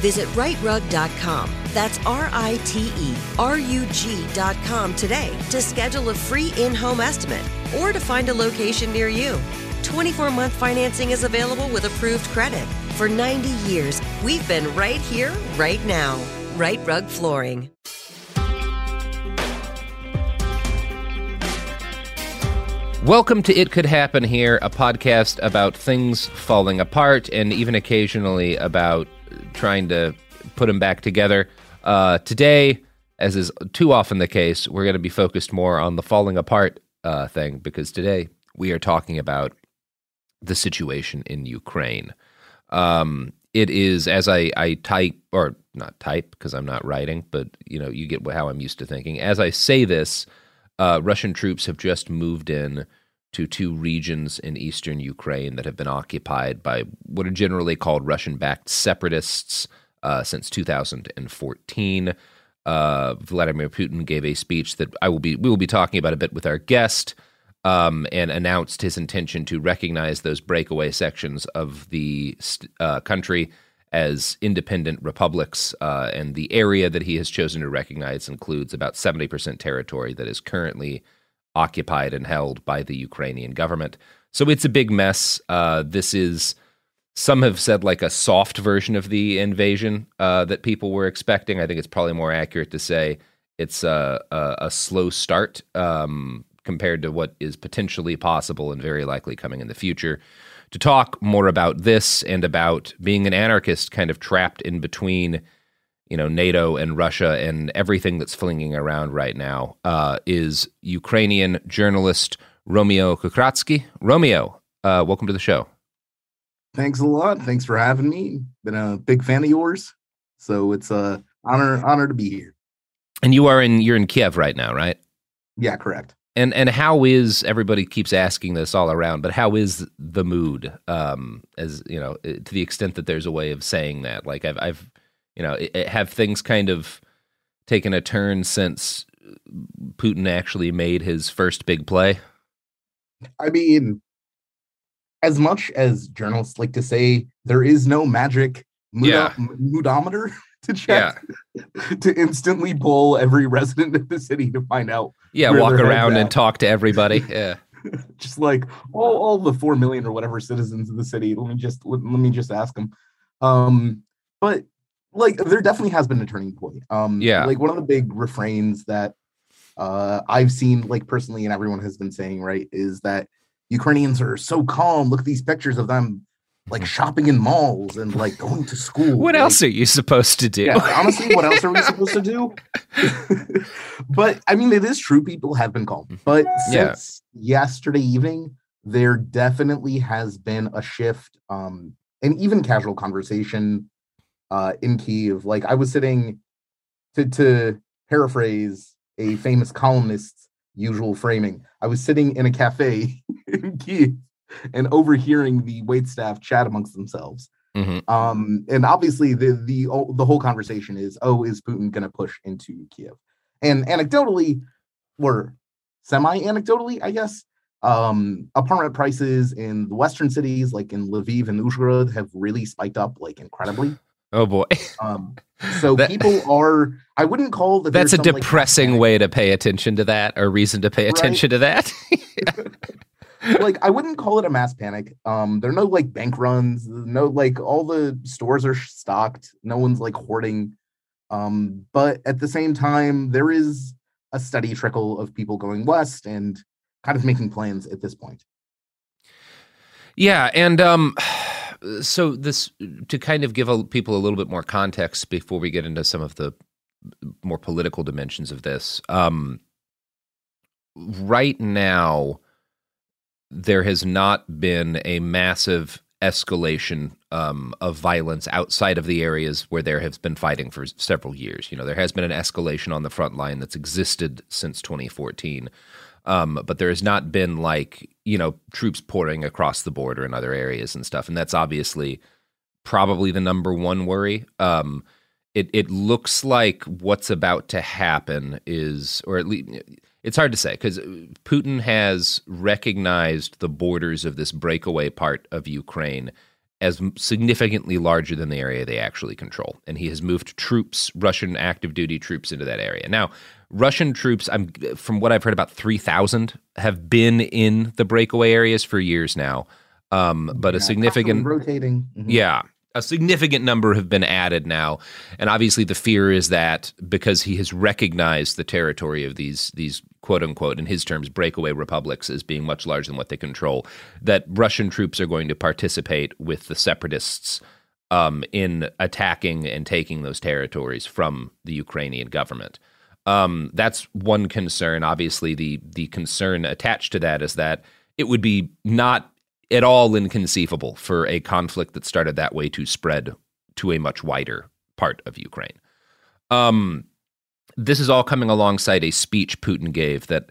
Visit riterug.com. That's R I T E R U G.com today to schedule a free in home estimate or to find a location near you. 24 month financing is available with approved credit. For 90 years, we've been right here, right now. Rite Rug Flooring. Welcome to It Could Happen Here, a podcast about things falling apart and even occasionally about trying to put them back together. Uh, today, as is too often the case, we're going to be focused more on the falling apart uh, thing because today we are talking about the situation in Ukraine. Um, it is as I, I type or not type because I'm not writing, but you know you get how I'm used to thinking. As I say this, uh, Russian troops have just moved in to two regions in eastern Ukraine that have been occupied by what are generally called Russian-backed separatists uh, since 2014. Uh, Vladimir Putin gave a speech that I will be we will be talking about a bit with our guest um, and announced his intention to recognize those breakaway sections of the uh, country as independent republics. Uh, and the area that he has chosen to recognize includes about 70% territory that is currently occupied and held by the Ukrainian government. So it's a big mess. Uh, this is, some have said, like a soft version of the invasion uh, that people were expecting. I think it's probably more accurate to say it's a, a, a slow start. Um, compared to what is potentially possible and very likely coming in the future. To talk more about this and about being an anarchist kind of trapped in between, you know, NATO and Russia and everything that's flinging around right now uh, is Ukrainian journalist Romeo Kokriatski. Romeo, uh, welcome to the show. Thanks a lot. Thanks for having me. Been a big fan of yours, so it's a honor honor to be here. And you are in you're in Kiev right now, right? Yeah, correct and and how is everybody keeps asking this all around but how is the mood um as you know to the extent that there's a way of saying that like i've i've you know have things kind of taken a turn since putin actually made his first big play i mean as much as journalists like to say there is no magic mood- yeah. moodometer to check yeah. to instantly pull every resident of the city to find out. Yeah, walk around and talk to everybody. Yeah. just like all, all the four million or whatever citizens of the city. Let me just let, let me just ask them. Um, but like there definitely has been a turning point. Um, yeah, like one of the big refrains that uh, I've seen like personally, and everyone has been saying, right, is that Ukrainians are so calm. Look at these pictures of them like shopping in malls and like going to school. What like, else are you supposed to do? Yeah, honestly, what else are we supposed to do? but I mean, it is true. People have been calm. But Yeah. since yesterday evening, there definitely has been a shift, um, and even casual conversation uh, in Kiev. Like I was sitting to to paraphrase a famous columnist's usual framing. I was sitting in a cafe in Kiev and overhearing the wait staff chat amongst themselves. Mhm. Um, and obviously the the the whole conversation is, oh, is Putin going to push into Kiev? And anecdotally, or semi-anecdotally, I guess, um, apartment prices in the western cities, like in Lviv and Uzhhorod, have really spiked up like incredibly. Oh boy, Um, so That- people are. I wouldn't call that. that's a some, like, depressing way to pay attention to that, or reason to pay Right. attention to that. like I wouldn't call it a mass panic. Um, there are no like bank runs, no like all the stores are stocked, no one's like hoarding. Um, but at the same time, there is a steady trickle of people going west and kind of making plans at this point. Yeah, and um, so this to kind of give a, people a little bit more context before we get into some of the more political dimensions of this. Um, right now, there has not been a massive escalation um, of violence outside of the areas where there has been fighting for several years. You know, there has been an escalation on the front line that's existed since 2014. Um, but there has not been like, you know, troops pouring across the border in other areas and stuff. And that's obviously probably the number one worry. Um, it, it looks like what's about to happen is, or at least it's hard to say because Putin has recognized the borders of this breakaway part of Ukraine as significantly larger than the area they actually control. And he has moved troops, Russian active duty troops, into that area. Now, Russian troops, I'm, from what I've heard, about 3,000 have been in the breakaway areas for years now. Um, but a significant rotating. Mhm. yeah. A significant number have been added now. And obviously the fear is that because he has recognized the territory of these these quote unquote in his terms breakaway republics as being much larger than what they control, that Russian troops are going to participate with the separatists um, in attacking and taking those territories from the Ukrainian government. Um, that's one concern. Obviously, the the concern attached to that is that it would be not at all inconceivable for a conflict that started that way to spread to a much wider part of Ukraine. Um, this is all coming alongside a speech Putin gave that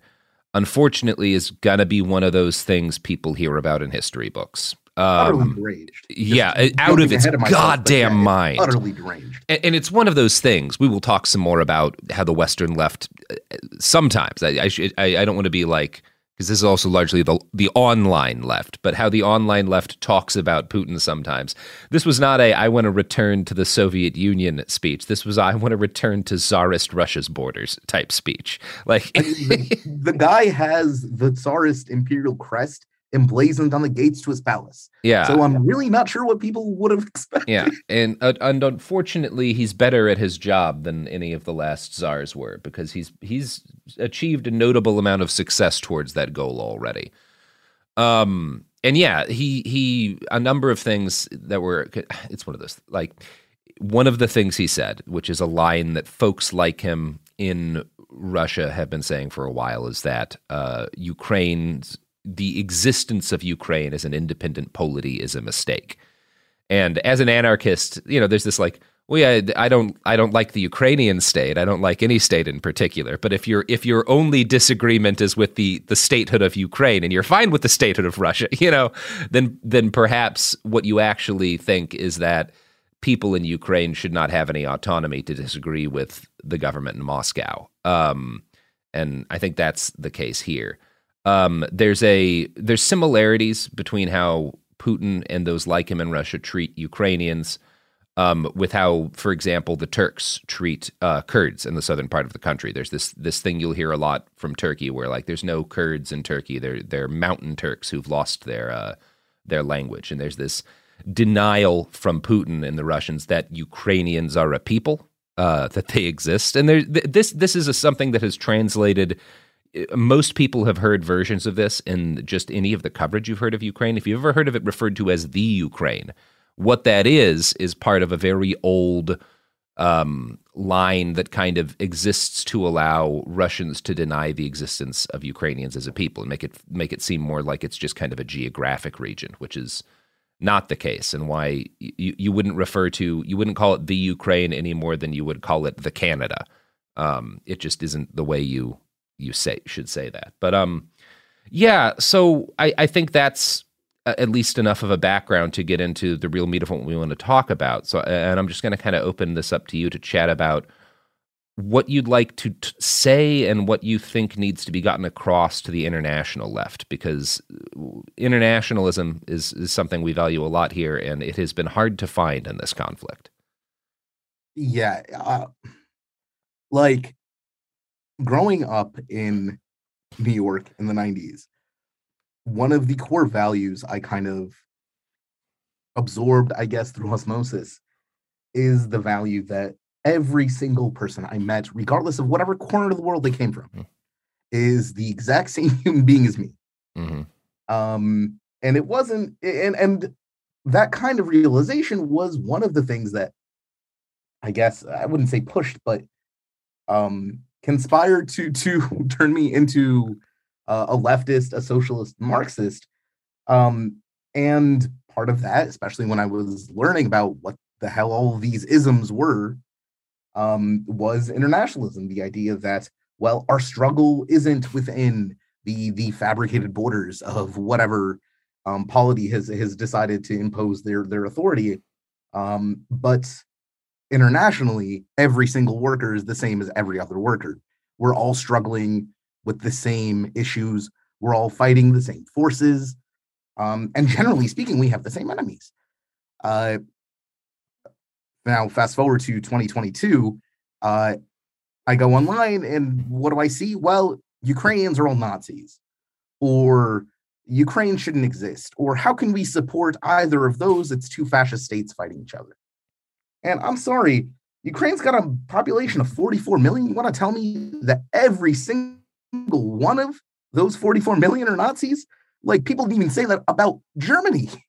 unfortunately is going to be one of those things people hear about in history books. utterly Um, deranged. yeah, Just out of its ahead myself, goddamn yeah, mind. Utterly deranged. and, and it's one of those things. We will talk some more about how the Western left uh, sometimes. I, I, I don't want to be like because this is also largely the the online left, but how the online left talks about Putin sometimes. This was not a I want to return to the Soviet Union speech. This was I want to return to Tsarist Russia's borders type speech. Like the, the guy has the Tsarist imperial crest emblazoned on the gates to his palace. yeah. So I'm really not sure what people would have expected. Yeah, and uh, and unfortunately, he's better at his job than any of the last czars were because he's he's achieved a notable amount of success towards that goal already. Um, and yeah, he he a number of things that were it's one of those like one of the things he said, which is a line that folks like him in Russia have been saying for a while, is that uh, Ukraine's the existence of Ukraine as an independent polity is a mistake. And as an anarchist, you know, there's this like, well, yeah, I don't, I don't like the Ukrainian state. I don't like any state in particular. But if your if your only disagreement is with the the statehood of Ukraine and you're fine with the statehood of Russia, you know, then then perhaps what you actually think is that people in Ukraine should not have any autonomy to disagree with the government in Moscow. Um, and I think that's the case here. Um, there's a there's similarities between how Putin and those like him in Russia treat Ukrainians, um, with how, for example, the Turks treat uh, Kurds in the southern part of the country. There's this this thing you'll hear a lot from Turkey, where like there's no Kurds in Turkey. They're they're mountain Turks who've lost their uh, their language, and there's this denial from Putin and the Russians that Ukrainians are a people uh, that they exist, and there th- this this is a, something that has translated. Most people have heard versions of this in just any of the coverage you've heard of Ukraine. If you've ever heard of it referred to as the Ukraine, what that is is part of a very old um, line that kind of exists to allow Russians to deny the existence of Ukrainians as a people and make it make it seem more like it's just kind of a geographic region, which is not the case, and why you, you wouldn't refer to you wouldn't call it the Ukraine any more than you would call it the Canada. Um, it just isn't the way you you say should say that. But um, yeah. So I, I think that's uh, at least enough of a background to get into the real meat of what we want to talk about. So, and I'm just going to kind of open this up to you to chat about what you'd like to t- say and what you think needs to be gotten across to the international left, because internationalism is, is something we value a lot here, and it has been hard to find in this conflict. Yeah, uh, like growing up in New York in the 90s, one of the core values I kind of absorbed, I guess, through osmosis is the value that every single person I met, regardless of whatever corner of the world they came from, Mm. is the exact same human being as me. hmm Um, and it wasn't, and and that kind of realization was one of the things that I guess I wouldn't say pushed, but um, conspired to to turn me into uh, a leftist, a socialist, Marxist. Um, and part of that, especially when I was learning about what the hell all these isms were, um, was internationalism. The idea that well, our struggle isn't within the the fabricated borders of whatever um, polity has has decided to impose their their authority, um, but internationally, every single worker is the same as every other worker. We're all struggling with the same issues. We're all fighting the same forces. Um, and generally speaking, we have the same enemies. Uh, now, fast forward to 2022, uh, I go online and what do I see? Well, Ukrainians are all Nazis, or Ukraine shouldn't exist, or how can we support either of those? It's two fascist states fighting each other. And I'm sorry, Ukraine's got a population of 44 million. You want to tell me that every single one of those 44 million are Nazis? Like people didn't even say that about Germany.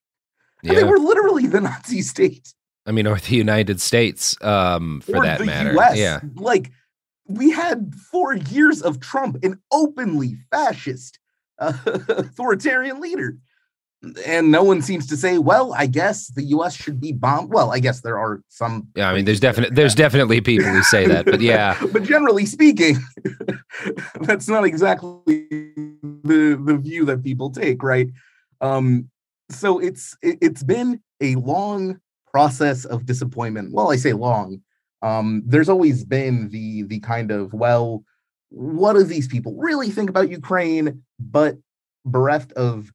And they were literally the Nazi state. I mean, or the United States, um, for or that the matter. US. Yeah. Like we had four years of Trump, an openly fascist, uh, authoritarian leader. And no one seems to say, well, I guess the US should be bombed. Well, I guess there are some. Yeah. I mean, there's definitely there's definitely people who say that, but yeah. but generally speaking, that's not exactly the the view that people take, right? Um, so it's it, it's been a long process of disappointment. Well, I say long. Um, there's always been the the kind of well, what do these people really think about Ukraine? But bereft of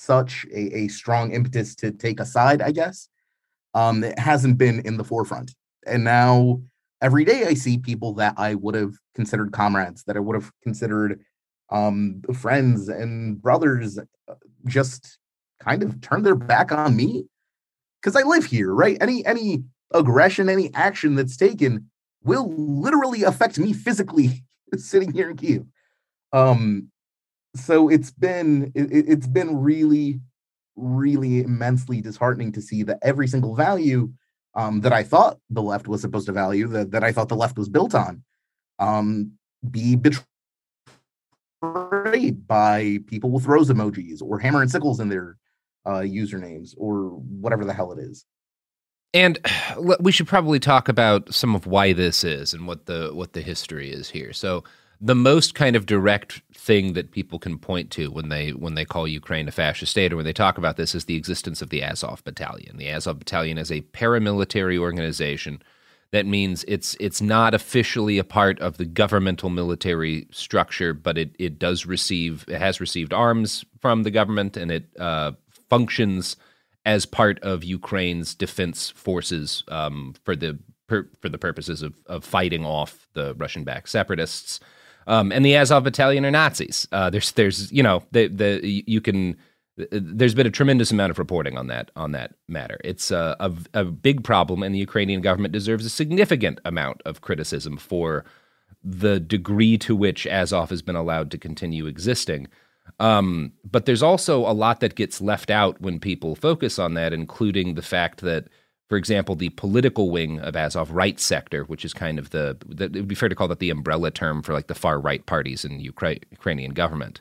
such a, a strong impetus to take a side, I guess, um, it hasn't been in the forefront. And now every day I see people that I would have considered comrades, that I would have considered um, friends and brothers, uh, just kind of turn their back on me because I live here, right? Any any aggression, any action that's taken will literally affect me physically sitting here in Kiev. Um, so it's been it, it's been really, really immensely disheartening to see that every single value um, that I thought the left was supposed to value, that, that I thought the left was built on, um, be betrayed by people with rose emojis or hammer and sickles in their uh, usernames or whatever the hell it is. And we should probably talk about some of why this is and what the what the history is here. So the most kind of direct thing that people can point to when they when they call Ukraine a fascist state or when they talk about this is the existence of the Azov Battalion. The Azov Battalion is a paramilitary organization that means it's it's not officially a part of the governmental military structure, but it it does receive it has received arms from the government and it uh, functions as part of Ukraine's defense forces um, for the per, for the purposes of, of fighting off the Russian-backed separatists. Um, and the Azov Battalion are Nazis. Uh, there's there's you know the the you can there's been a tremendous amount of reporting on that on that matter. It's a, a, a, big problem, and the Ukrainian government deserves a significant amount of criticism for the degree to which Azov has been allowed to continue existing. Um, but there's also a lot that gets left out when people focus on that, including the fact that, for example, the political wing of Azov, right sector, which is kind of the, the it would be fair to call that the umbrella term for like the far right parties in the Ukra- Ukrainian government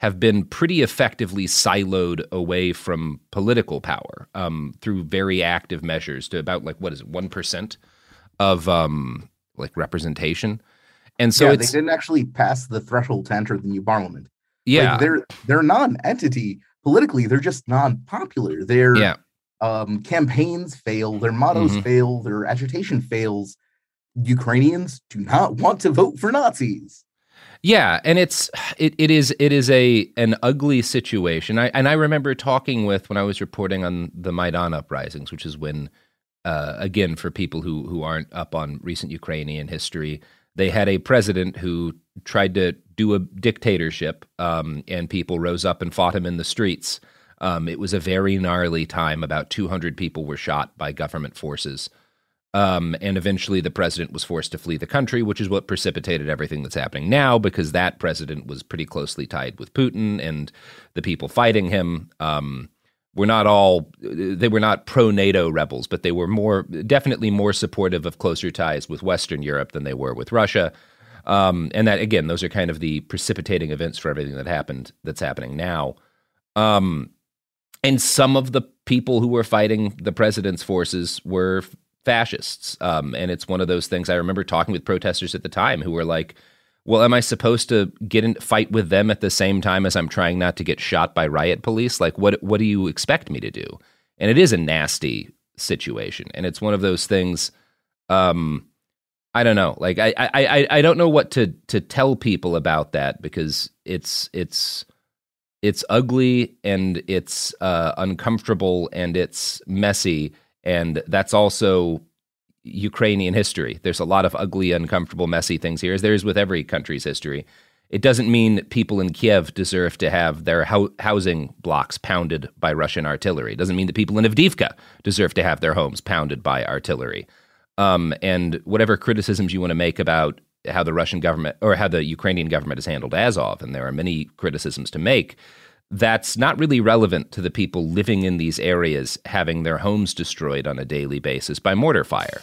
have been pretty effectively siloed away from political power um, through very active measures to about like what is it one percent of um, like representation, and so yeah, they didn't actually pass the threshold to enter the new parliament. Yeah, like they're they're non-entity politically. They're just non-popular. Their yeah. Um, campaigns fail. Their mottos mm-hmm. fail. Their agitation fails. Ukrainians do not want to vote for Nazis. Yeah, and it's it, it is it is a an ugly situation. I and I remember talking with when I was reporting on the Maidan uprisings, which is when uh, again for people who who aren't up on recent Ukrainian history, they had a president who tried to do a dictatorship, um, and people rose up and fought him in the streets. Um, it was a very gnarly time. About 200 people were shot by government forces. Um, and eventually the president was forced to flee the country, which is what precipitated everything that's happening now because that president was pretty closely tied with Putin and the people fighting him. Um, were not all they were not pro NATO rebels, but they were more definitely more supportive of closer ties with Western Europe than they were with Russia. Um, and that again, those are kind of the precipitating events for everything that happened that's happening now. Um, and some of the people who were fighting the president's forces were fascists. Um, and it's one of those things I remember talking with protesters at the time who were like, well, am I supposed to get in fight with them at the same time as I'm trying not to get shot by riot police? Like, what what do you expect me to do? And it is a nasty situation, and it's one of those things. Um, I don't know. Like, I I I, I don't know what to to tell people about that because it's it's it's ugly and it's uh, uncomfortable and it's messy and that's also Ukrainian history. There's a lot of ugly, uncomfortable, messy things here, as there is with every country's history. It doesn't mean that people in Kiev deserve to have their ho- housing blocks pounded by Russian artillery. It doesn't mean that people in Avdiivka deserve to have their homes pounded by artillery. Um, and whatever criticisms you want to make about how the Russian government or how the Ukrainian government has handled Azov, and there are many criticisms to make, that's not really relevant to the people living in these areas having their homes destroyed on a daily basis by mortar fire.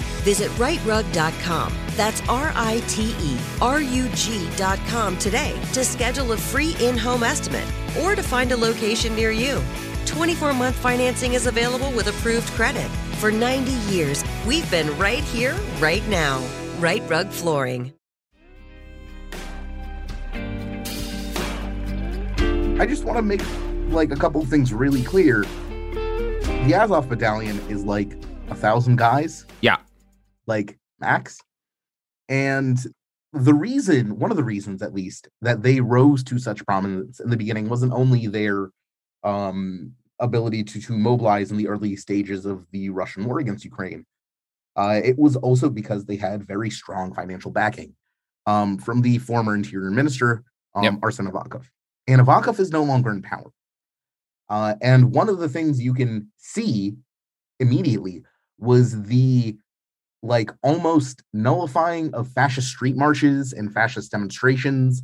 Visit riterug.com. That's R I T E R U G.com today to schedule a free in home estimate or to find a location near you. 24 month financing is available with approved credit. For 90 years, we've been right here, right now. Rite Rug Flooring. I just want to make like a couple of things really clear. The Azov battalion is like a thousand guys. Yeah. Like max. And the reason, one of the reasons at least, that they rose to such prominence in the beginning wasn't only their um ability to, to mobilize in the early stages of the Russian war against Ukraine. Uh, it was also because they had very strong financial backing um, from the former interior minister, um, Yep. Arsen Avakov. And Avakov is no longer in power. Uh, and one of the things you can see immediately was the like almost nullifying of fascist street marches and fascist demonstrations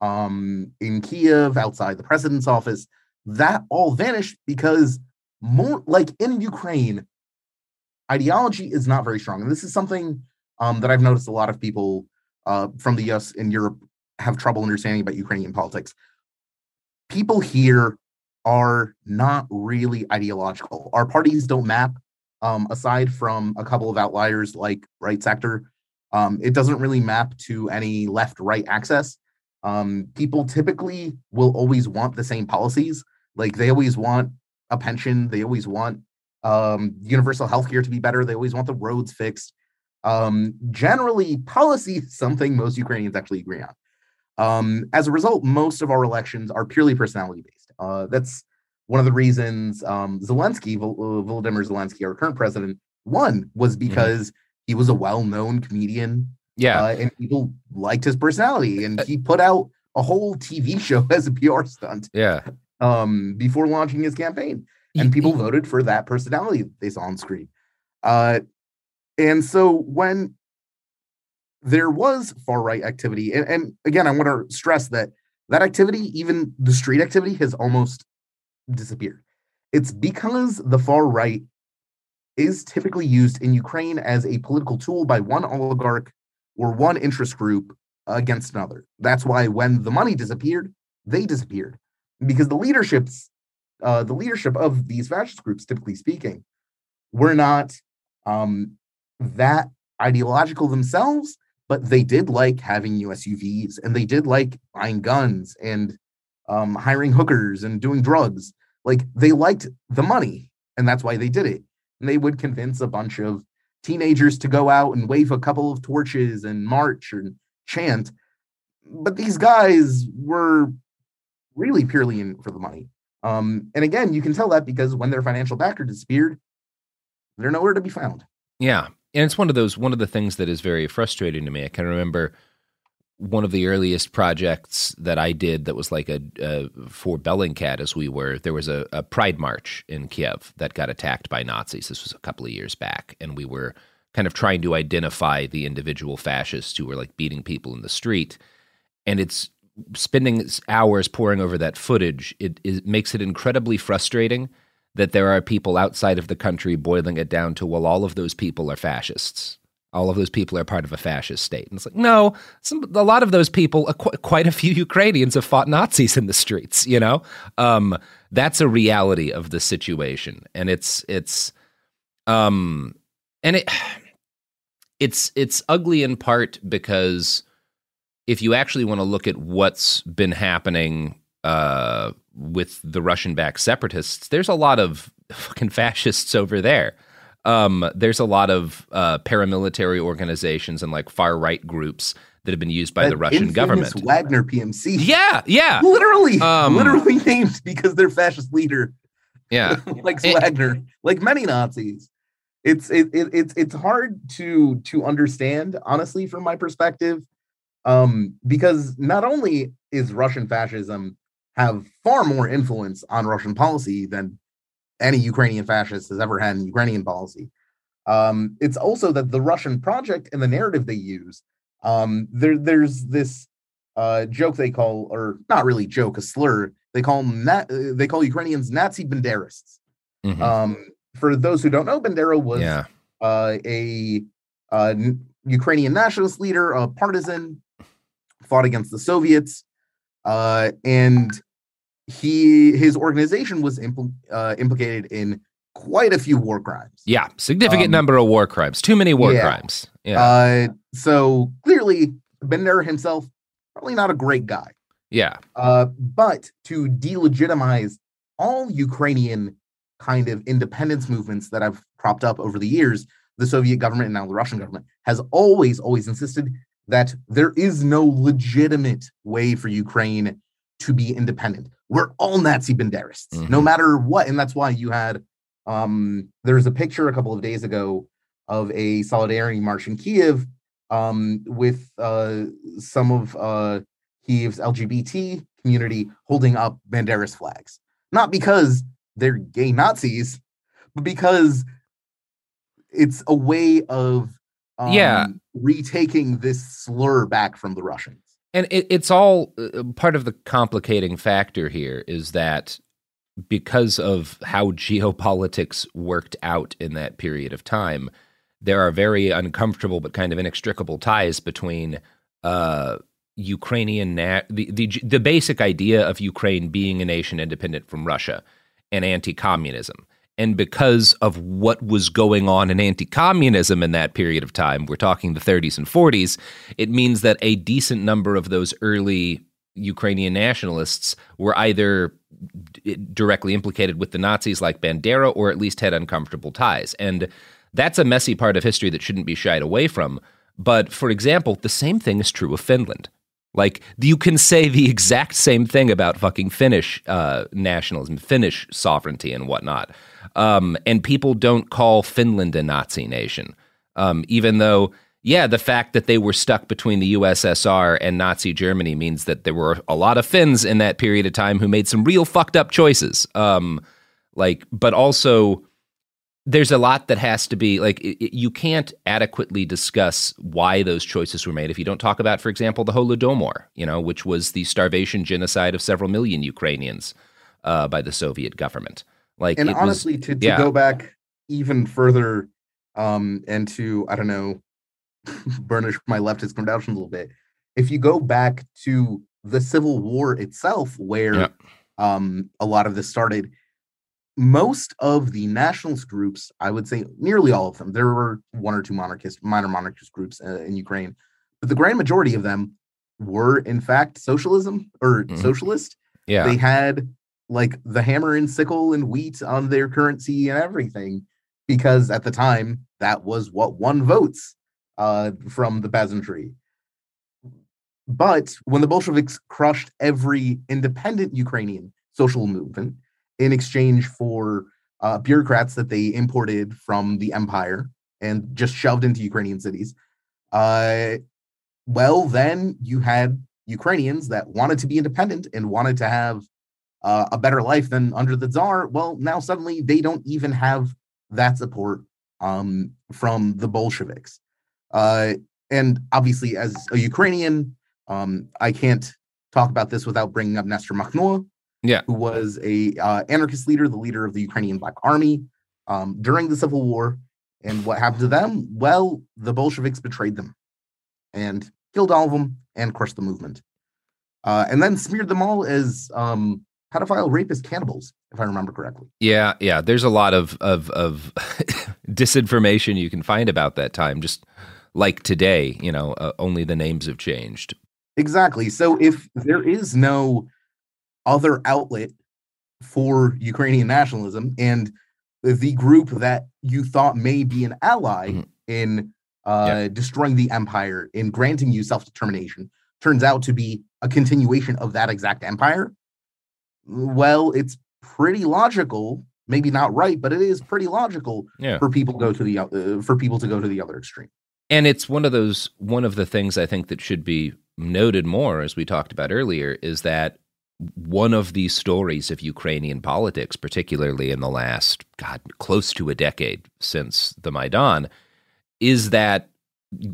um, in Kiev outside the president's office. That all vanished because more like in Ukraine, ideology is not very strong. And this is something um, that I've noticed a lot of people uh, from the US and Europe have trouble understanding about Ukrainian politics. People here are not really ideological. Our parties don't map, um, aside from a couple of outliers like right sector. Um, it doesn't really map to any left right access. Um, people typically will always want the same policies. Like they always want a pension, they always want um, universal health care to be better, they always want the roads fixed. Um, generally, policy is something most Ukrainians actually agree on. Um, as a result, most of our elections are purely personality based. Uh, that's one of the reasons um, Zelensky, uh, Volodymyr Zelensky, our current president, won was because he was a well known comedian Yeah. uh, and people liked his personality. And he put out a whole TV show as a PR stunt yeah. um, before launching his campaign. And people voted for that personality they saw on screen. Uh, and so when there was far right activity, and, and again, I want to stress that that activity, even the street activity, has almost disappeared. It's because the far right is typically used in Ukraine as a political tool by one oligarch or one interest group against another. That's why when the money disappeared, they disappeared because the leaderships, uh, the leadership of these fascist groups, typically speaking, were not um, that ideological themselves, but they did like having USUVs and they did like buying guns and um, hiring hookers and doing drugs. Like they liked the money, and that's why they did it. And they would convince a bunch of teenagers to go out and wave a couple of torches and march and chant. But these guys were really purely in for the money. Um, and again, you can tell that because when their financial backer disappeared, they're nowhere to be found. Yeah. And it's one of those one of the things that is very frustrating to me. I can remember one of the earliest projects that I did that was like a, a for Bellingcat as we were, there was a, a pride march in Kiev that got attacked by Nazis. This was a couple of years back. And we were kind of trying to identify the individual fascists who were like beating people in the street. And it's spending hours poring over that footage. It, it makes it incredibly frustrating that there are people outside of the country boiling it down to, well, all of those people are fascists. All of those people are part of a fascist state. And it's like, no, some, a lot of those people, qu- quite a few Ukrainians have fought Nazis in the streets, you know? Um, that's a reality of the situation. And it's, it's, um, and it, it's, it's ugly in part because if you actually want to look at what's been happening uh, with the Russian backed separatists, there's a lot of fucking fascists over there. Um, there's a lot of uh, paramilitary organizations and like far right groups that have been used by That the Russian government. Wagner PMC. Yeah, yeah, Literally, Um, literally named because their fascist leader yeah. like It- Wagner, like many Nazis. It's it, it it's it's hard to to understand, honestly, from my perspective, um, because not only is Russian fascism have far more influence on Russian policy than any Ukrainian fascist has ever had in Ukrainian policy. Um, it's also that the Russian project and the narrative they use, um, there there's this uh, joke they call, or not really joke, a slur They call Na- they call Ukrainians Nazi Banderists. Mhm. Um, for those who don't know, Bandera was yeah. uh, a uh, Ukrainian nationalist leader, a partisan, fought against the Soviets, uh, and he his organization was impl- uh, implicated in quite a few war crimes. Yeah. Significant Um, number of war crimes. Too many war yeah. crimes. Yeah. Uh, so clearly, Bandera himself probably not a great guy. yeah. Uh, but to delegitimize all Ukrainian kind of independence movements that have cropped up over the years, the Soviet government and now the Russian government has always, always insisted that there is no legitimate way for Ukraine to be independent. We're all Nazi Banderists, no Mhm. matter what. And that's why you had um there's a picture a couple of days ago of a solidarity march in Kiev um with uh some of uh Kiev's LGBT community holding up Banderas flags. Not because they're gay Nazis, but because it's a way of um, Yeah. retaking this slur back from the Russians. And it, it's all uh, part of the complicating factor here is that because of how geopolitics worked out in that period of time, there are very uncomfortable but kind of inextricable ties between uh, Ukrainian na- the, the the basic idea of Ukraine being a nation independent from Russia and anti-communism. And because of what was going on in anti communism in that period of time, we're talking the 30s and 40s, it means that a decent number of those early Ukrainian nationalists were either d- directly implicated with the Nazis like Bandera or at least had uncomfortable ties. And that's a messy part of history that shouldn't be shied away from. But for example, the same thing is true of Finland. Like you can say the exact same thing about fucking Finnish uh, nationalism, Finnish sovereignty, and whatnot. Um, and people don't call Finland a Nazi nation, um, even though, yeah, the fact that they were stuck between the USSR and Nazi Germany means that there were a lot of Finns in that period of time who made some real fucked up choices. Um, like, but also there's a lot that has to be like it, it- you can't adequately discuss why those choices were made if you don't talk about, for example, the Holodomor, you know, which was the starvation genocide of several million Ukrainians uh, by the Soviet government. Like, and it was- honestly to, to yeah. go back even further um and to i don't know burnish my leftist credentials a little bit if you go back to the civil war itself where Yeah. um a lot of this started most of the nationalist groups i would say nearly all of them there were one or two monarchist minor monarchist groups uh, in ukraine but the grand majority of them were in fact socialism or Mhm. socialist yeah, they had like the hammer and sickle and wheat on their currency and everything because at the time that was what won votes uh, from the peasantry. But when the Bolsheviks crushed every independent Ukrainian social movement in exchange for uh, bureaucrats that they imported from the empire and just shoved into Ukrainian cities, uh, well, then you had Ukrainians that wanted to be independent and wanted to have uh, a better life than under the czar. Well, now suddenly they don't even have that support um, from the Bolsheviks. Uh, and obviously, as a Ukrainian, um, I can't talk about this without bringing up Nestor Makhno, Yeah. who was a uh, anarchist leader, the leader of the Ukrainian Black Army um, during the Civil War. And what happened to them? Well, the Bolsheviks betrayed them and killed all of them and crushed the movement. Uh, and then smeared them all as um, pedophile, rapist, cannibals, if I remember correctly. Yeah, yeah. There's a lot of of of disinformation you can find about that time. Just like today, you know, uh, only the names have changed. Exactly. So if there is no other outlet for Ukrainian nationalism and the group that you thought may be an ally Mhm. in uh, Yeah. destroying the empire, in granting you self determination, turns out to be a continuation of that exact empire, well, it's pretty logical. Maybe not right, but it is pretty logical Yeah. for people to go to the uh, for people to go to the other extreme. And it's one of those one of the things I think that should be noted more, as we talked about earlier, is that one of these stories of Ukrainian politics, particularly in the last God close to a decade since the Maidan, is that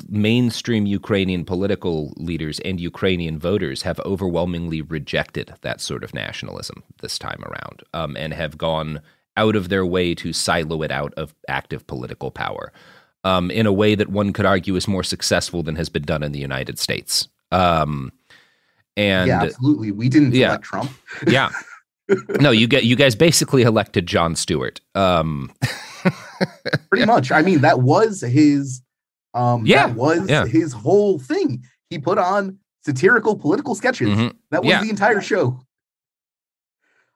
mainstream Ukrainian political leaders and Ukrainian voters have overwhelmingly rejected that sort of nationalism this time around um, and have gone out of their way to silo it out of active political power um, in a way that one could argue is more successful than has been done in the United States. Um, and yeah, absolutely. We didn't yeah. elect Trump. yeah. No, you get you guys basically elected Jon Stewart. Um, Pretty much. I mean, that was his um Yeah, that was yeah. his whole thing. He put on satirical political sketches. Mhm. That was Yeah. the entire show.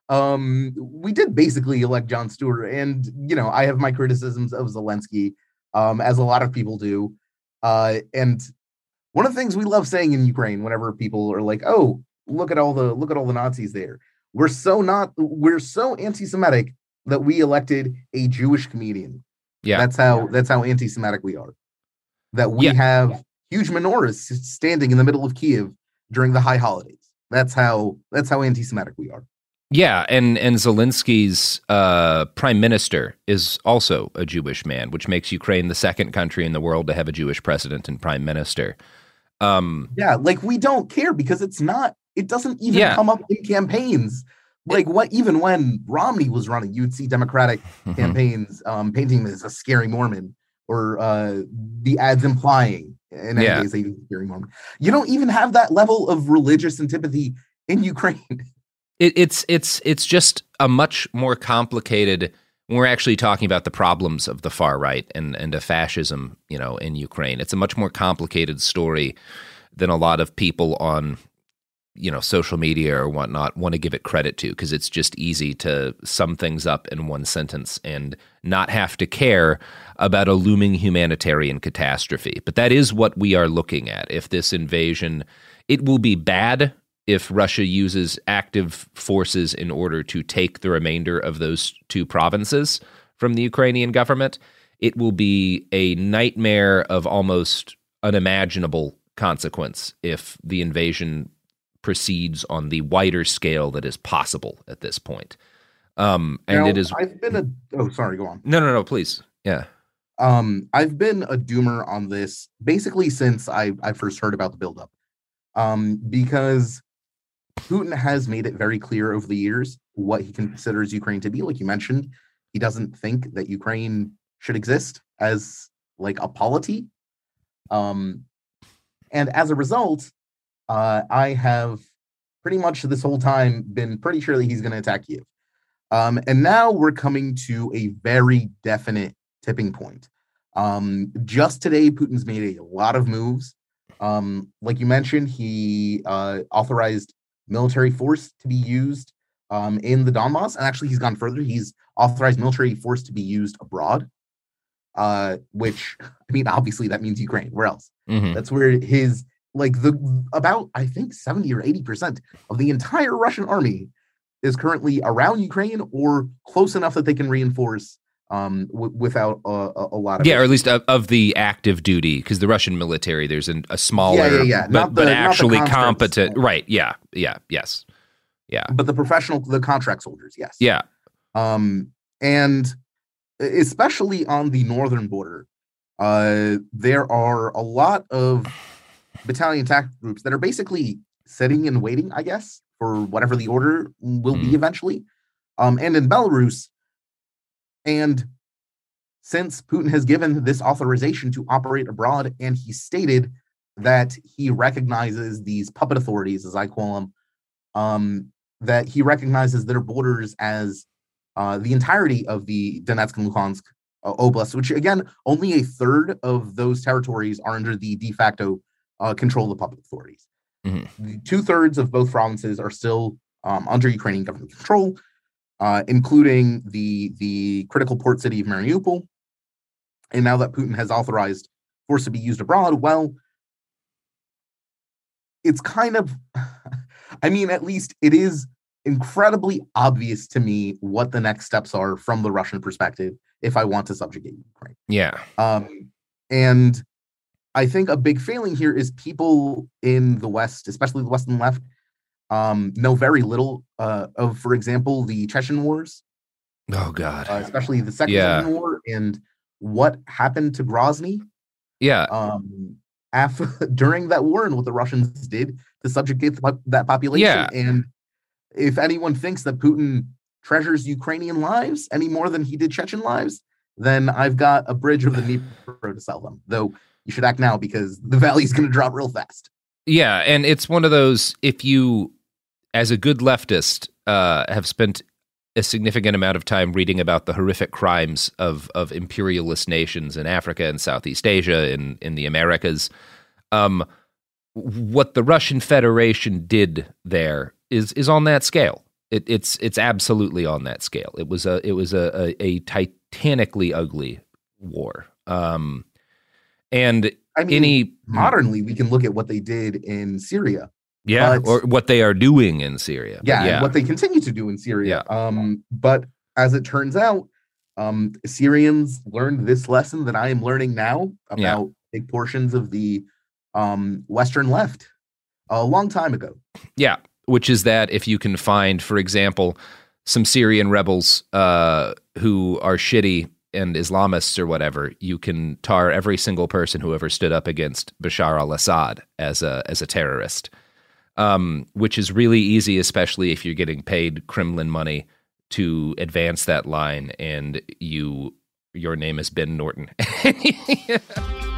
Um, we did basically elect Jon Stewart, and you know, I have my criticisms of Zelensky, um, as a lot of people do. Uh, and one of the things we love saying in Ukraine, whenever people are like, "Oh, look at all the look at all the Nazis there," we're so not we're so anti-Semitic that we elected a Jewish comedian. yeah, That's how that's how anti-Semitic we are. That we Yeah. have huge menorahs standing in the middle of Kiev during the high holidays. That's how that's how anti-Semitic we are. yeah, and and Zelensky's uh, prime minister is also a Jewish man, which makes Ukraine the second country in the world to have a Jewish president and prime minister. Um, Yeah, like we don't care because it's not. It doesn't even Yeah. come up in campaigns. Like what? Even when Romney was running, you'd see Democratic mhm. campaigns um, painting him as a scary Mormon, or uh, the ads implying in any Yeah. case a scary Mormon. You don't even have that level of religious antipathy in Ukraine. it, it's it's it's just a much more complicated we're actually talking about the problems of the far right and and of fascism you know in Ukraine it's a much more complicated story than a lot of people on you know social media or whatnot want to give it credit to because it's just easy to sum things up in one sentence and not have to care about a looming humanitarian catastrophe. But that is what we are looking at. If this invasion it will be bad if Russia uses active forces in order to take the remainder of those two provinces from the Ukrainian government, it will be a nightmare of almost unimaginable consequence if the invasion proceeds on the wider scale that is possible at this point. Um, and Now, it is I've been a. Oh, sorry. Go on. no, no, no. Please, yeah, Um, I've been a doomer on this basically since I I first heard about the buildup. Um, because Putin has made it very clear over the years what he considers Ukraine to be. Like you mentioned, he doesn't think that Ukraine should exist as like a polity. Um, and as a result, uh, I have pretty much this whole time been pretty sure that he's going to attack Kiev. Um, and now we're coming to a very definite tipping point. Um, just today, Putin's made a lot of moves. Um, like you mentioned, he uh, authorized military force to be used um, in the Donbass, and actually, he's gone further. He's authorized military force to be used abroad, uh, which I mean, obviously, that means Ukraine. Where else? Mhm. That's where his like the about I think seventy or eighty percent of the entire Russian army is currently around Ukraine or close enough that they can reinforce um, w- without a, a, lot of yeah, or at least of, of the active duty, because the Russian military there's an, a smaller, yeah, yeah. but Not but the- the actually competent, right? Yeah, yeah, yes, yeah, but the professional the contract soldiers yes yeah. um and especially on the northern border uh there are a lot of battalion attack groups that are basically sitting and waiting i guess for whatever the order will be Mhm. eventually um and in belarus and since putin has given this authorization to operate abroad and he stated that he recognizes these puppet authorities as i call them um that he recognizes their borders as uh, the entirety of the Donetsk and Luhansk uh, oblast, which again, only a third of those territories are under the de facto uh, control of the puppet authorities. Mhm. Two thirds of both provinces are still um, under Ukrainian government control, uh, including the the critical port city of Mariupol. And now that Putin has authorized force to be used abroad, well, it's kind of, I mean, at least it is incredibly obvious to me what the next steps are from the Russian perspective if I want to subjugate Ukraine. Yeah. Um, and I think a big failing here is people in the West, especially the Western left, um, know very little uh, of, for example, the Chechen Wars, Oh God. uh, especially the Second Yeah. Chechen War, and what happened to Grozny. Yeah. Um, after during that war and what the Russians did to subjugate the, that population. Yeah. And if anyone thinks that Putin treasures Ukrainian lives any more than he did Chechen lives, then I've got a bridge of the Dnipro to sell them. Though you should act now because the valley's going to drop real fast. Yeah, and it's one of those if you as a good leftist uh, have spent a significant amount of time reading about the horrific crimes of of imperialist nations in Africa and Southeast Asia in in the Americas. Um what the Russian Federation did there is is on that scale. It, it's it's absolutely on that scale. It was a it was a a, a titanically ugly war. Um and I mean, any modernly, we can look at what they did in Syria. Yeah but- or what they are doing in Syria Yeah, yeah and what they continue to do in Syria. Um, but as it turns out, um, Syrians learned this lesson that I am learning now about Yeah. big portions of the um, Western left a long time ago. Yeah, which is that if you can find, for example, some Syrian rebels uh, who are shitty and Islamists or whatever, you can tar every single person who ever stood up against Bashar al-Assad as a as a terrorist, um, which is really easy, especially if you're getting paid Kremlin money to advance that line, and you your name is Ben Norton.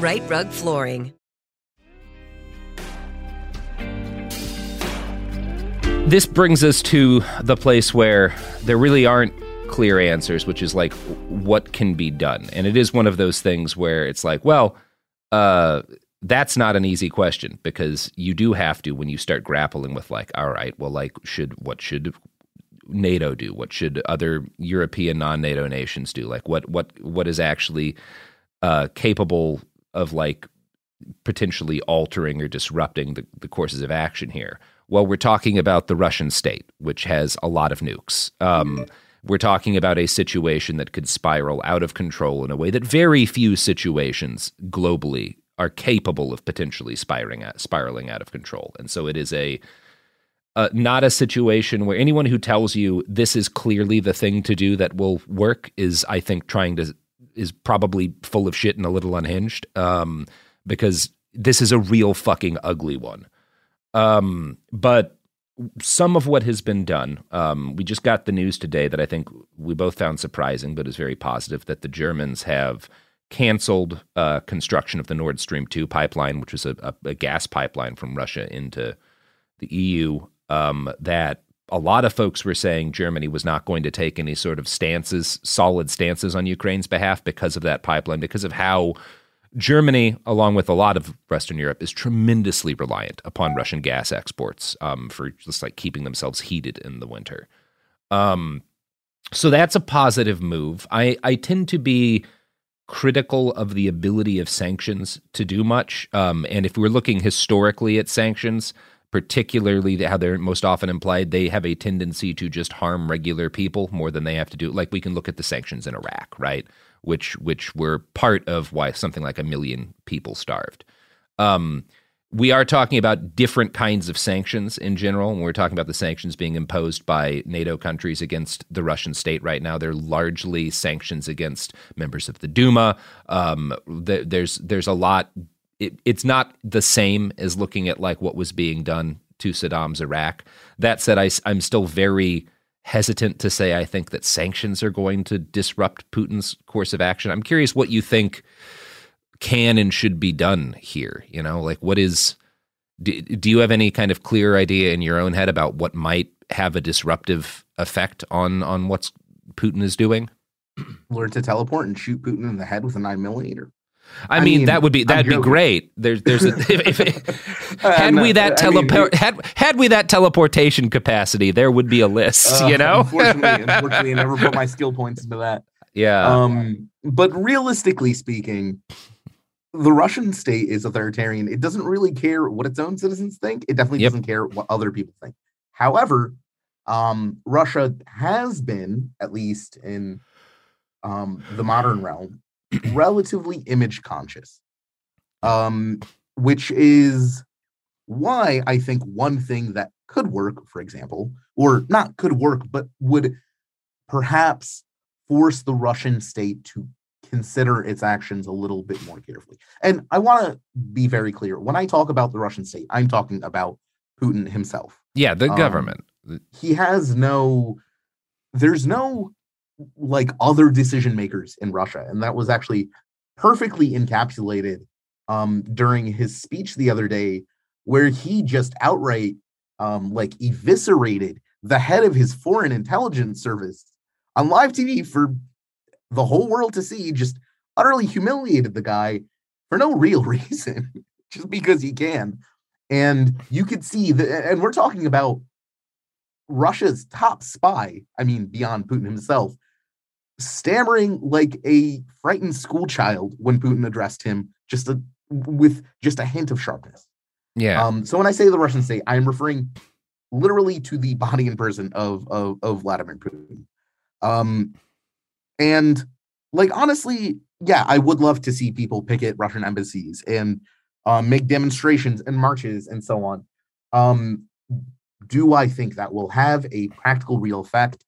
Rite Rug Flooring. this brings us to the place where there really aren't clear answers, which is like what can be done. And it is one of those things where it's like, well, uh, that's not an easy question because you do have to when you start grappling with like, all right, well, like, should what should NATO do? What should other European non-NATO nations do? Like, what what what is actually uh, capable of like potentially altering or disrupting the, the courses of action here? Well, we're talking about the Russian state, which has a lot of nukes. Um, we're talking about a situation that could spiral out of control in a way that very few situations globally are capable of potentially spiraling out, spiraling out of control. And so it is a uh, not a situation where anyone who tells you this is clearly the thing to do that will work is, I think, trying to is probably full of shit and a little unhinged um, because this is a real fucking ugly one. Um, but some of what has been done, um, we just got the news today that I think we both found surprising, but is very positive that the Germans have canceled uh, construction of the Nord Stream 2 pipeline, which was a, a, a gas pipeline from Russia into the EU. Um, that a lot of folks were saying Germany was not going to take any sort of stances, solid stances on Ukraine's behalf because of that pipeline, because of how Germany, along with a lot of Western Europe, is tremendously reliant upon Russian gas exports um, for just like keeping themselves heated in the winter. Um, so that's a positive move. I, I tend to be critical of the ability of sanctions to do much. Um, and if we're looking historically at sanctions, particularly how they're most often implied, they have a tendency to just harm regular people more than they have to do. Like we can look at the sanctions in Iraq, right? Which which were part of why something like a million people starved. Um, we are talking about different kinds of sanctions in general. When we're talking about the sanctions being imposed by NATO countries against the Russian state right now, they're largely sanctions against members of the Duma. Um, there's there's a lot it, it's not the same as looking at like what was being done to Saddam's Iraq. That said, I, I'm still very hesitant to say I think that sanctions are going to disrupt Putin's course of action. I'm curious what you think can and should be done here. You know, like what is. Do, do you have any kind of clear idea in your own head about what might have a disruptive effect on on what's Putin is doing? Learn to teleport and shoot Putin in the head with a nine millimeter. I, I mean, mean, that would be that'd be great. There's there's a, if, if, had we that teleport had had we that teleportation capacity, there would be a list. Uh, you know, unfortunately, unfortunately, I never put my skill points into that. Yeah. Um, but realistically speaking, the Russian state is authoritarian. It doesn't really care what its own citizens think. It definitely yep. doesn't care what other people think. However, um, Russia has been, at least in um, the modern realm, relatively image conscious, um, which is why I think one thing that could work, for example, or not could work, but would perhaps force the Russian state to consider its actions a little bit more carefully. And I want to be very clear when I talk about the Russian state, I'm talking about Putin himself. Yeah, the um, government. He has no, there's no like other decision makers in Russia. And that was actually perfectly encapsulated um, during his speech the other day, where he just outright um, like eviscerated the head of his foreign intelligence service on live TV for the whole world to see, just utterly humiliated the guy for no real reason, just because he can. And you could see that, and we're talking about Russia's top spy, I mean, beyond Putin himself, stammering like a frightened schoolchild when Putin addressed him, just a, with just a hint of sharpness. Yeah. Um, so when I say the Russian state, I am referring literally to the body and person of of, of Vladimir Putin. Um, and like honestly, yeah, I would love to see people picket Russian embassies and um, make demonstrations and marches and so on. Um, do I think that will have a practical, real effect?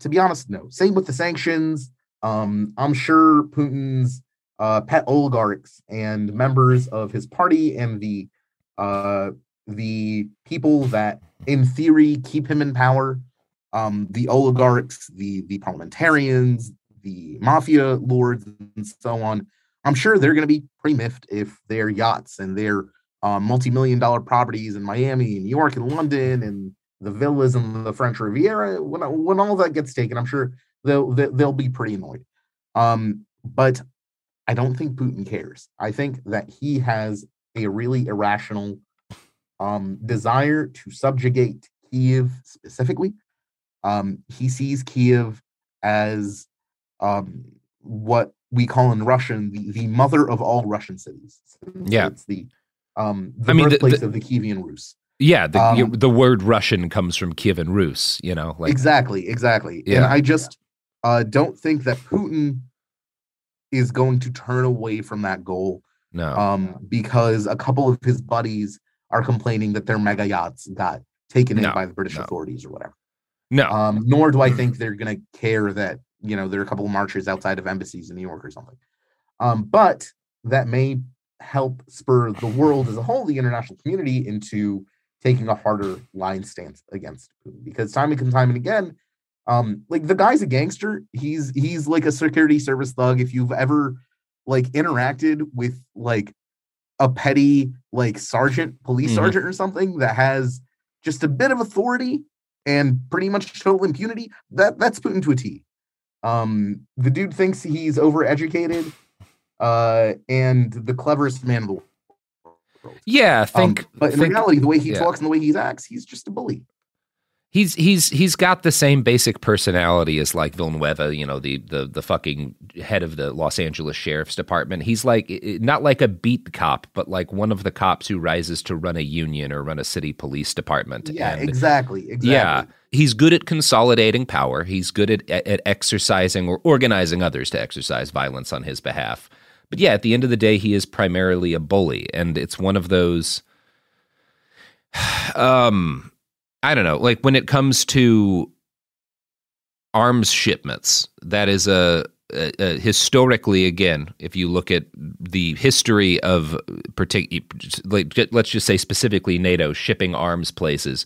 To be honest, no. Same with the sanctions. Um, I'm sure Putin's uh, pet oligarchs and members of his party and the uh, the people that, in theory, keep him in power, um, the oligarchs, the the parliamentarians, the mafia lords, and so on. I'm sure they're going to be pretty miffed if their yachts and their uh, multi-million dollar properties in Miami, and New York, and London, and the villas and the French Riviera, when when all that gets taken, I'm sure they'll they'll be pretty annoyed. Um, but I don't think Putin cares. I think that he has a really irrational um, desire to subjugate Kiev specifically. Um, he sees Kiev as um, what we call in Russian the, the mother of all Russian cities. yeah, it's the um, the I mean, birthplace the, the, of the Kievan Rus. Yeah, the um, the word Russian comes from Kievan Rus, you know. Like, exactly, exactly. Yeah. And I just uh, don't think that Putin is going to turn away from that goal. No. Um, because a couple of his buddies are complaining that their mega yachts got taken in by the British no. authorities or whatever. No. Um, nor do I think they're going to care that you know there are a couple of marches outside of embassies in New York or something. Um, but that may help spur the world as a whole, the international community, into taking a harder line stance against Putin because time and time and again, um, like the guy's a gangster. He's he's like a security service thug. If you've ever like interacted with like a petty like sergeant, police mm-hmm. sergeant or something that has just a bit of authority and pretty much total impunity, that that's Putin to a T. Um, the dude thinks he's overeducated uh, and the cleverest man in the world. Yeah, think. Um, but in think, reality, the way he yeah. talks and the way he acts, he's just a bully. He's he's he's got the same basic personality as like Villanueva, you know, the the the fucking head of the Los Angeles Sheriff's Department. He's like not like a beat cop, but like one of the cops who rises to run a union or run a city police department. Yeah, and, exactly, exactly. Yeah, he's good at consolidating power. He's good at at exercising or organizing others to exercise violence on his behalf. But yeah, at the end of the day, he is primarily a bully, and it's one of those. Um, I don't know. Like when it comes to arms shipments, that is a, a, a historically again. If you look at the history of particular, let's just say specifically NATO shipping arms places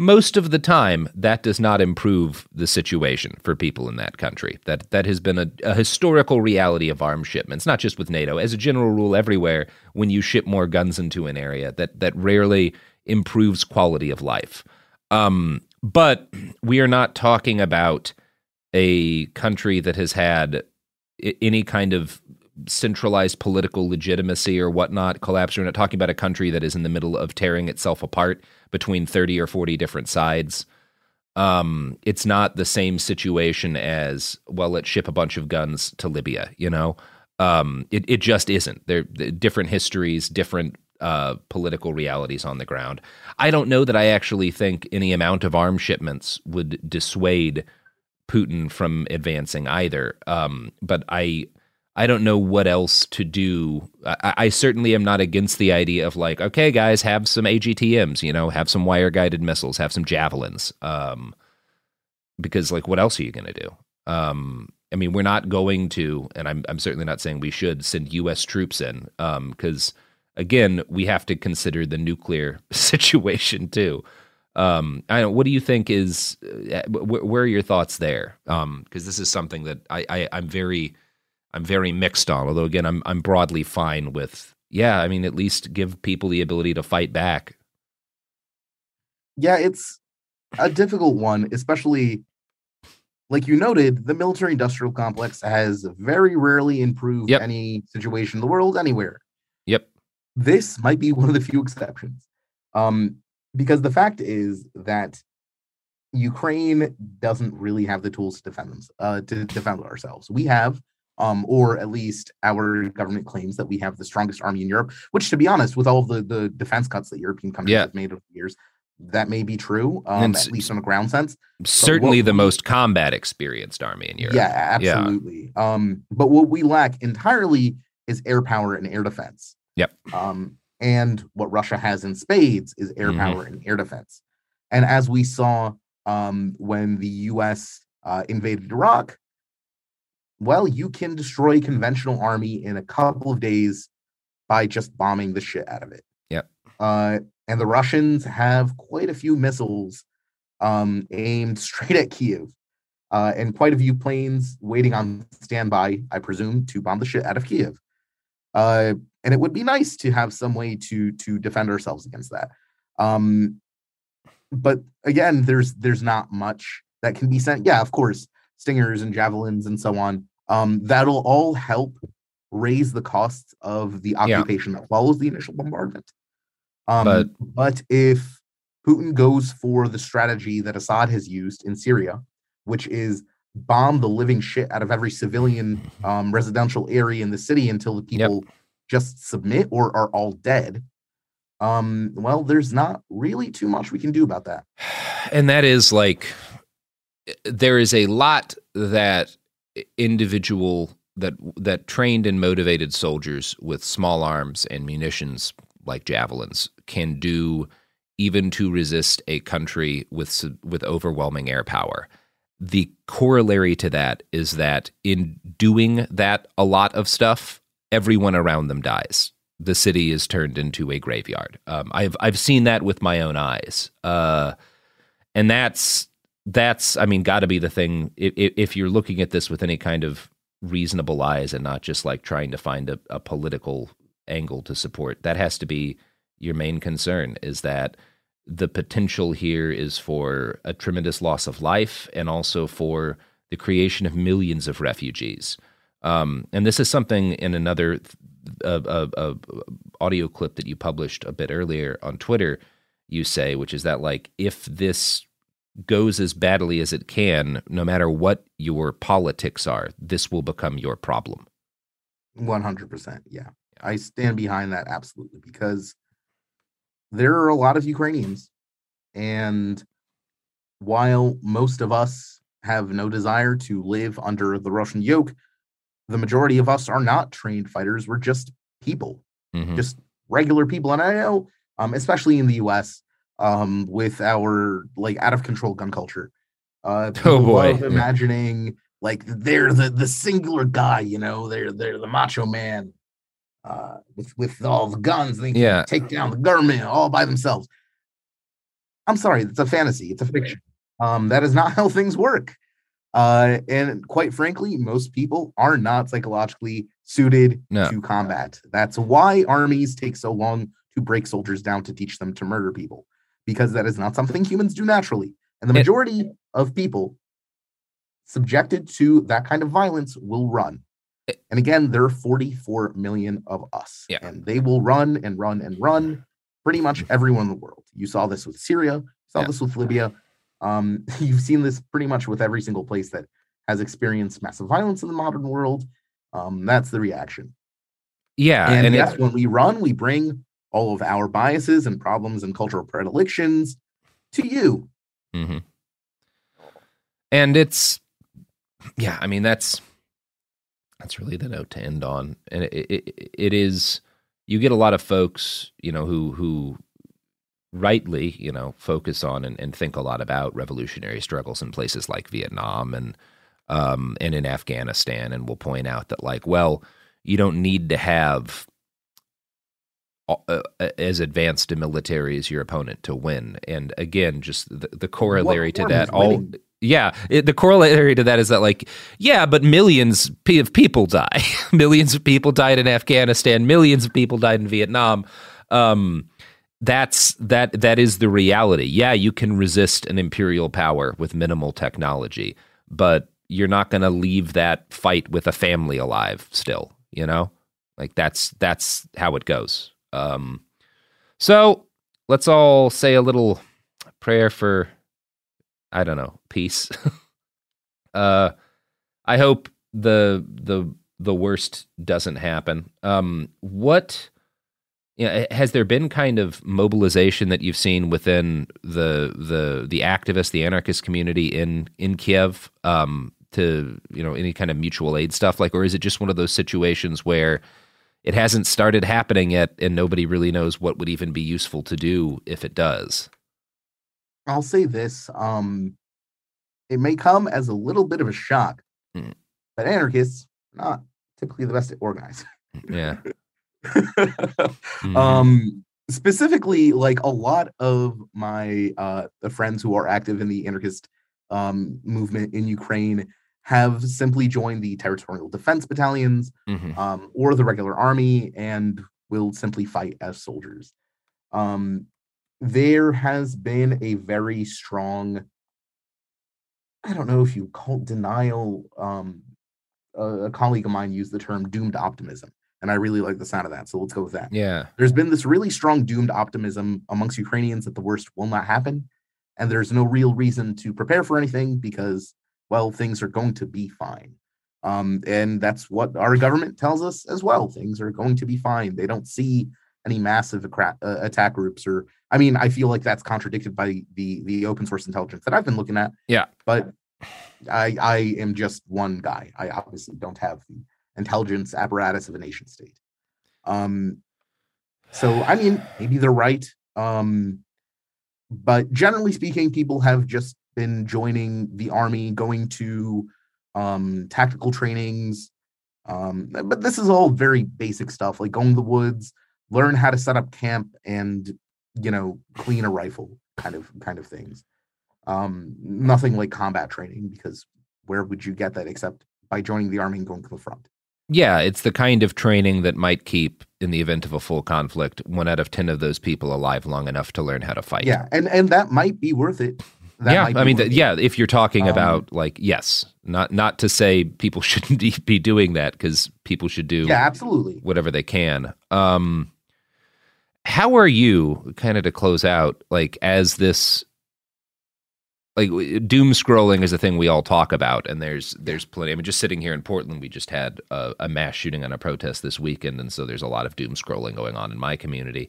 most of the time that does not improve the situation for people in that country. That that has been a, a, historical reality of arms shipments not just with nato. As a general rule everywhere when you ship more guns into an area that that rarely improves quality of life. Um, but we are not talking about a country that has had any kind of centralized political legitimacy or whatnot collapse. We're not talking about a country that is in the middle of tearing itself apart between 30 or 40 different sides. Um, it's not the same situation as, well, let's ship a bunch of guns to Libya, you know? Um, it, it just isn't. They're, they're different histories, different uh, political realities on the ground. I don't know that I actually think any amount of arms shipments would dissuade Putin from advancing either. Um, but I I don't know what else to do. I, I, certainly am not against the idea of like, okay, guys, have some AGTMs, you know, have some wire guided missiles, have some javelins. Um, because like, what else are you going to do? Um, I mean, we're not going to, and I'm I'm certainly not saying we should send U.S. troops in, because um, again, we have to consider the nuclear situation too. Um, I don't. What do you think is? Uh, wh- where are your thoughts there? Because um, this is something that I, I I'm very I'm very mixed on. Although again, I'm I'm broadly fine with. Yeah, I mean, at least give people the ability to fight back. Yeah, it's a difficult one, especially like you noted, the military industrial complex has very rarely improved yep. any situation in the world anywhere. Yep. This might be one of the few exceptions. Um, because the fact is that Ukraine doesn't really have the tools to defend them, uh, to defend ourselves. We have um, or at least our government claims that we have the strongest army in Europe, which, to be honest, with all the, the defense cuts that European countries yeah. have made over the years, that may be true, um, at least on a ground sense. Certainly the most combat experienced army in Europe. Yeah, absolutely. Yeah. Um, but what we lack entirely is air power and air defense. Yep. Um, and what Russia has in spades is air mm-hmm. power and air defense. And as we saw um, when the U.S. Uh, invaded Iraq, well, you can destroy a conventional army in a couple of days by just bombing the shit out of it. Yep. Uh, and the Russians have quite a few missiles um, aimed straight at Kiev, uh, and quite a few planes waiting on standby, I presume, to bomb the shit out of Kiev. Uh, and it would be nice to have some way to to defend ourselves against that. Um, but again, there's there's not much that can be sent. Yeah, of course, stingers and javelins and so on um, that'll all help raise the costs of the occupation yeah. that follows the initial bombardment. Um, but, but if Putin goes for the strategy that Assad has used in Syria, which is bomb the living shit out of every civilian um, residential area in the city until the people yep. just submit or are all dead. Um, well, there's not really too much we can do about that. And that is like, there is a lot that individual that that trained and motivated soldiers with small arms and munitions like javelins can do even to resist a country with with overwhelming air power the corollary to that is that in doing that a lot of stuff, everyone around them dies. The city is turned into a graveyard. Um, I've I've seen that with my own eyes, uh, and that's that's I mean, got to be the thing. If, if you're looking at this with any kind of reasonable eyes and not just like trying to find a, a political angle to support, that has to be your main concern. Is that the potential here is for a tremendous loss of life and also for the creation of millions of refugees. Um, and this is something in another uh, uh, uh, audio clip that you published a bit earlier on Twitter. You say, which is that like if this goes as badly as it can, no matter what your politics are, this will become your problem. One hundred percent. Yeah, I stand behind that absolutely because there are a lot of Ukrainians, and while most of us have no desire to live under the Russian yoke, the majority of us are not trained fighters. We're just people, mm-hmm. just regular people. And I know, um, especially in the U.S., um, with our like out of control gun culture, uh, oh boy, imagining like they're the the singular guy, you know, they're they're the macho man uh, with with all the guns. They yeah. take down the government all by themselves. I'm sorry, it's a fantasy. It's a fiction. Um, that is not how things work. Uh, and quite frankly, most people are not psychologically suited no. to combat. That's why armies take so long to break soldiers down to teach them to murder people, because that is not something humans do naturally. And the majority it, of people subjected to that kind of violence will run. And again, there are 44 million of us. Yeah. And they will run and run and run pretty much everyone in the world. You saw this with Syria, you saw yeah. this with Libya. Um, you've seen this pretty much with every single place that has experienced massive violence in the modern world. Um, that's the reaction. Yeah. And, and yes, it, when we run, we bring all of our biases and problems and cultural predilections to you. Mm-hmm. And it's, yeah, I mean, that's that's really the note to end on. And it, it, it is you get a lot of folks, you know, who who rightly, you know, focus on and, and think a lot about revolutionary struggles in places like Vietnam and um, and in Afghanistan, and will point out that like, well, you don't need to have uh, as advanced a military as your opponent to win. And again, just the, the corollary to that, all yeah, it, the corollary to that is that like yeah, but millions of people die. millions of people died in Afghanistan. Millions of people died in Vietnam. Um, that's that that is the reality. Yeah, you can resist an imperial power with minimal technology, but you're not going to leave that fight with a family alive still, you know? Like that's that's how it goes. Um so let's all say a little prayer for I don't know, peace. uh, I hope the the the worst doesn't happen. Um, what you know, has there been kind of mobilization that you've seen within the the the activist, the anarchist community in in Kiev um, to you know any kind of mutual aid stuff like, or is it just one of those situations where it hasn't started happening yet, and nobody really knows what would even be useful to do if it does? I'll say this. Um, it may come as a little bit of a shock, mm. but anarchists are not typically the best at organizing. Yeah. mm-hmm. Um, specifically, like a lot of my uh, friends who are active in the anarchist um, movement in Ukraine have simply joined the territorial defense battalions mm-hmm. um, or the regular army and will simply fight as soldiers. Um, there has been a very strong i don't know if you call denial um a, a colleague of mine used the term doomed optimism and i really like the sound of that so let's go with that yeah there's been this really strong doomed optimism amongst ukrainians that the worst will not happen and there's no real reason to prepare for anything because well things are going to be fine. Um, and that's what our government tells us as well things are going to be fine. They don't see any massive uh, attack groups or i mean i feel like that's contradicted by the the open source intelligence that i've been looking at yeah. but i i am just one guy. I obviously don't have the intelligence apparatus of a nation state. Um so i mean maybe they're right um but generally speaking, people have just been joining the army, going to um, tactical trainings. Um, but this is all very basic stuff, like going to the woods, learn how to set up camp, and you know, clean a rifle, kind of kind of things. Um, nothing like combat training because where would you get that except by joining the army and going to the front? Yeah, it's the kind of training that might keep, in the event of a full conflict, one out of ten of those people alive long enough to learn how to fight. Yeah, and and that might be worth it. That yeah, I mean, th- yeah. If you're talking Um, about like, yes, not not to say people shouldn't be- be doing that because people should do yeah, absolutely. whatever they can. Um, how are you, kind of to close out, like as this, like doom scrolling is a thing we all talk about, and there's there's plenty. I mean, just sitting here in Portland, we just had a, a mass shooting on a protest this weekend, and so there's a lot of doom scrolling going on in my community.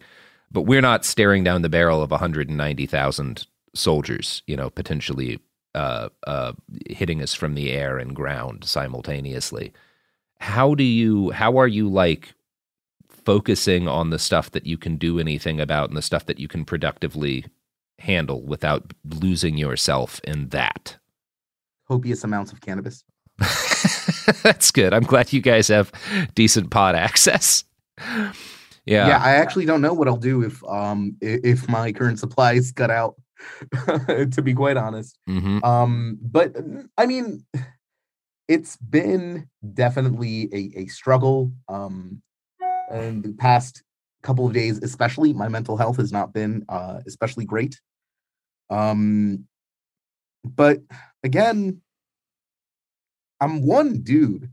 But we're not staring down the barrel of 190,000 soldiers, you know, potentially uh, uh, hitting us from the air and ground simultaneously. How do you? How are you like? focusing on the stuff that you can do anything about and the stuff that you can productively handle without losing yourself in that. Copious amounts of cannabis. That's good. I'm glad you guys have decent pod access. Yeah. Yeah. I actually don't know what I'll do if um if my current supplies cut out. to be quite honest, hmm um, but I mean, it's been definitely a, a struggle. Um, and the past couple of days, especially, my mental health has not been uh, especially great. Um, but again, I'm one dude.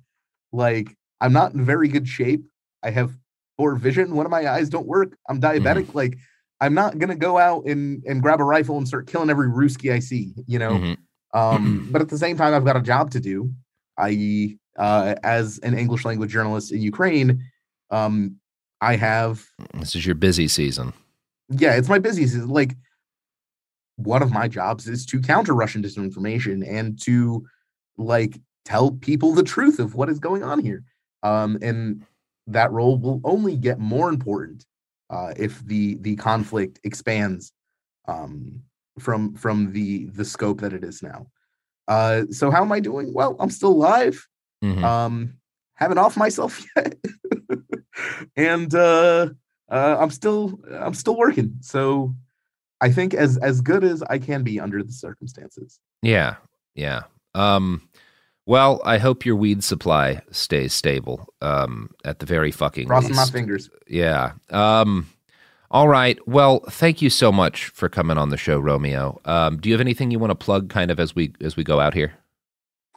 Like, I'm not in very good shape. I have poor vision. One of my eyes don't work. I'm diabetic. Like, I'm not gonna go out and and grab a rifle and start killing every Ruski I see. You know. Mhm. Um, but at the same time, I've got a job to do. i.e., uh, as an English language journalist in Ukraine, um, I have This is your busy season. yeah, it's my busy season. Like one of my jobs is to counter Russian disinformation and to like tell people the truth of what is going on here. Um, and that role will only get more important uh, if the the conflict expands um, from from the the scope that it is now. Uh, so how am I doing? Well, I'm still alive. Mhm. Um, haven't off myself yet, and uh, uh, I'm still I'm still working. So I think as as good as I can be under the circumstances. Yeah. Yeah. Um, well, I hope your weed supply stays stable. Um, at the very fucking least. Crossing my fingers. Yeah. Um, all right. Well, thank you so much for coming on the show, Romeo. Um, do you have anything you want to plug, kind of as we as we go out here?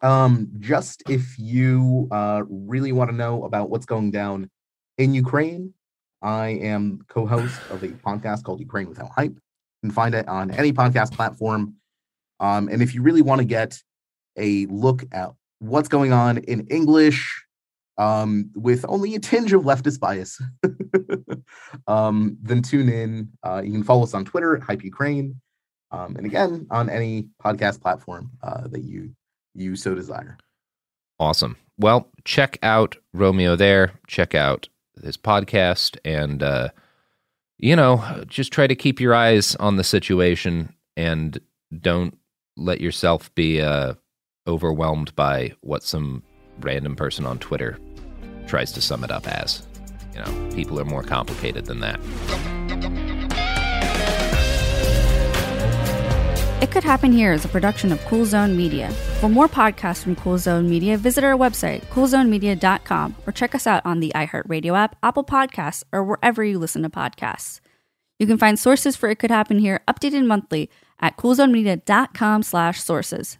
Um, just if you uh, really want to know about what's going down in Ukraine, I am co-host of a podcast called Ukraine Without Hype. You can find it on any podcast platform. Um, and if you really want to get a look at what's going on in English, um, with only a tinge of leftist bias, um, then tune in. Uh, you can follow us on Twitter Hype Ukraine, um, and again on any podcast platform uh, that you you so desire. Awesome. Well, check out Romeo there. Check out his podcast, and uh, you know, just try to keep your eyes on the situation, and don't let yourself be uh, overwhelmed by what some random person on Twitter tries to sum it up as. You know, people are more complicated than that. It Could Happen Here is a production of Cool Zone Media. For more podcasts from Cool Zone Media, visit our website, coolzonemedia.com, or check us out on the iHeartRadio app, Apple Podcasts, or wherever you listen to podcasts. You can find sources for It Could Happen Here updated monthly at coolzonemedia.com slash sources.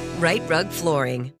Rite Rug Flooring.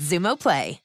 Xumo Play.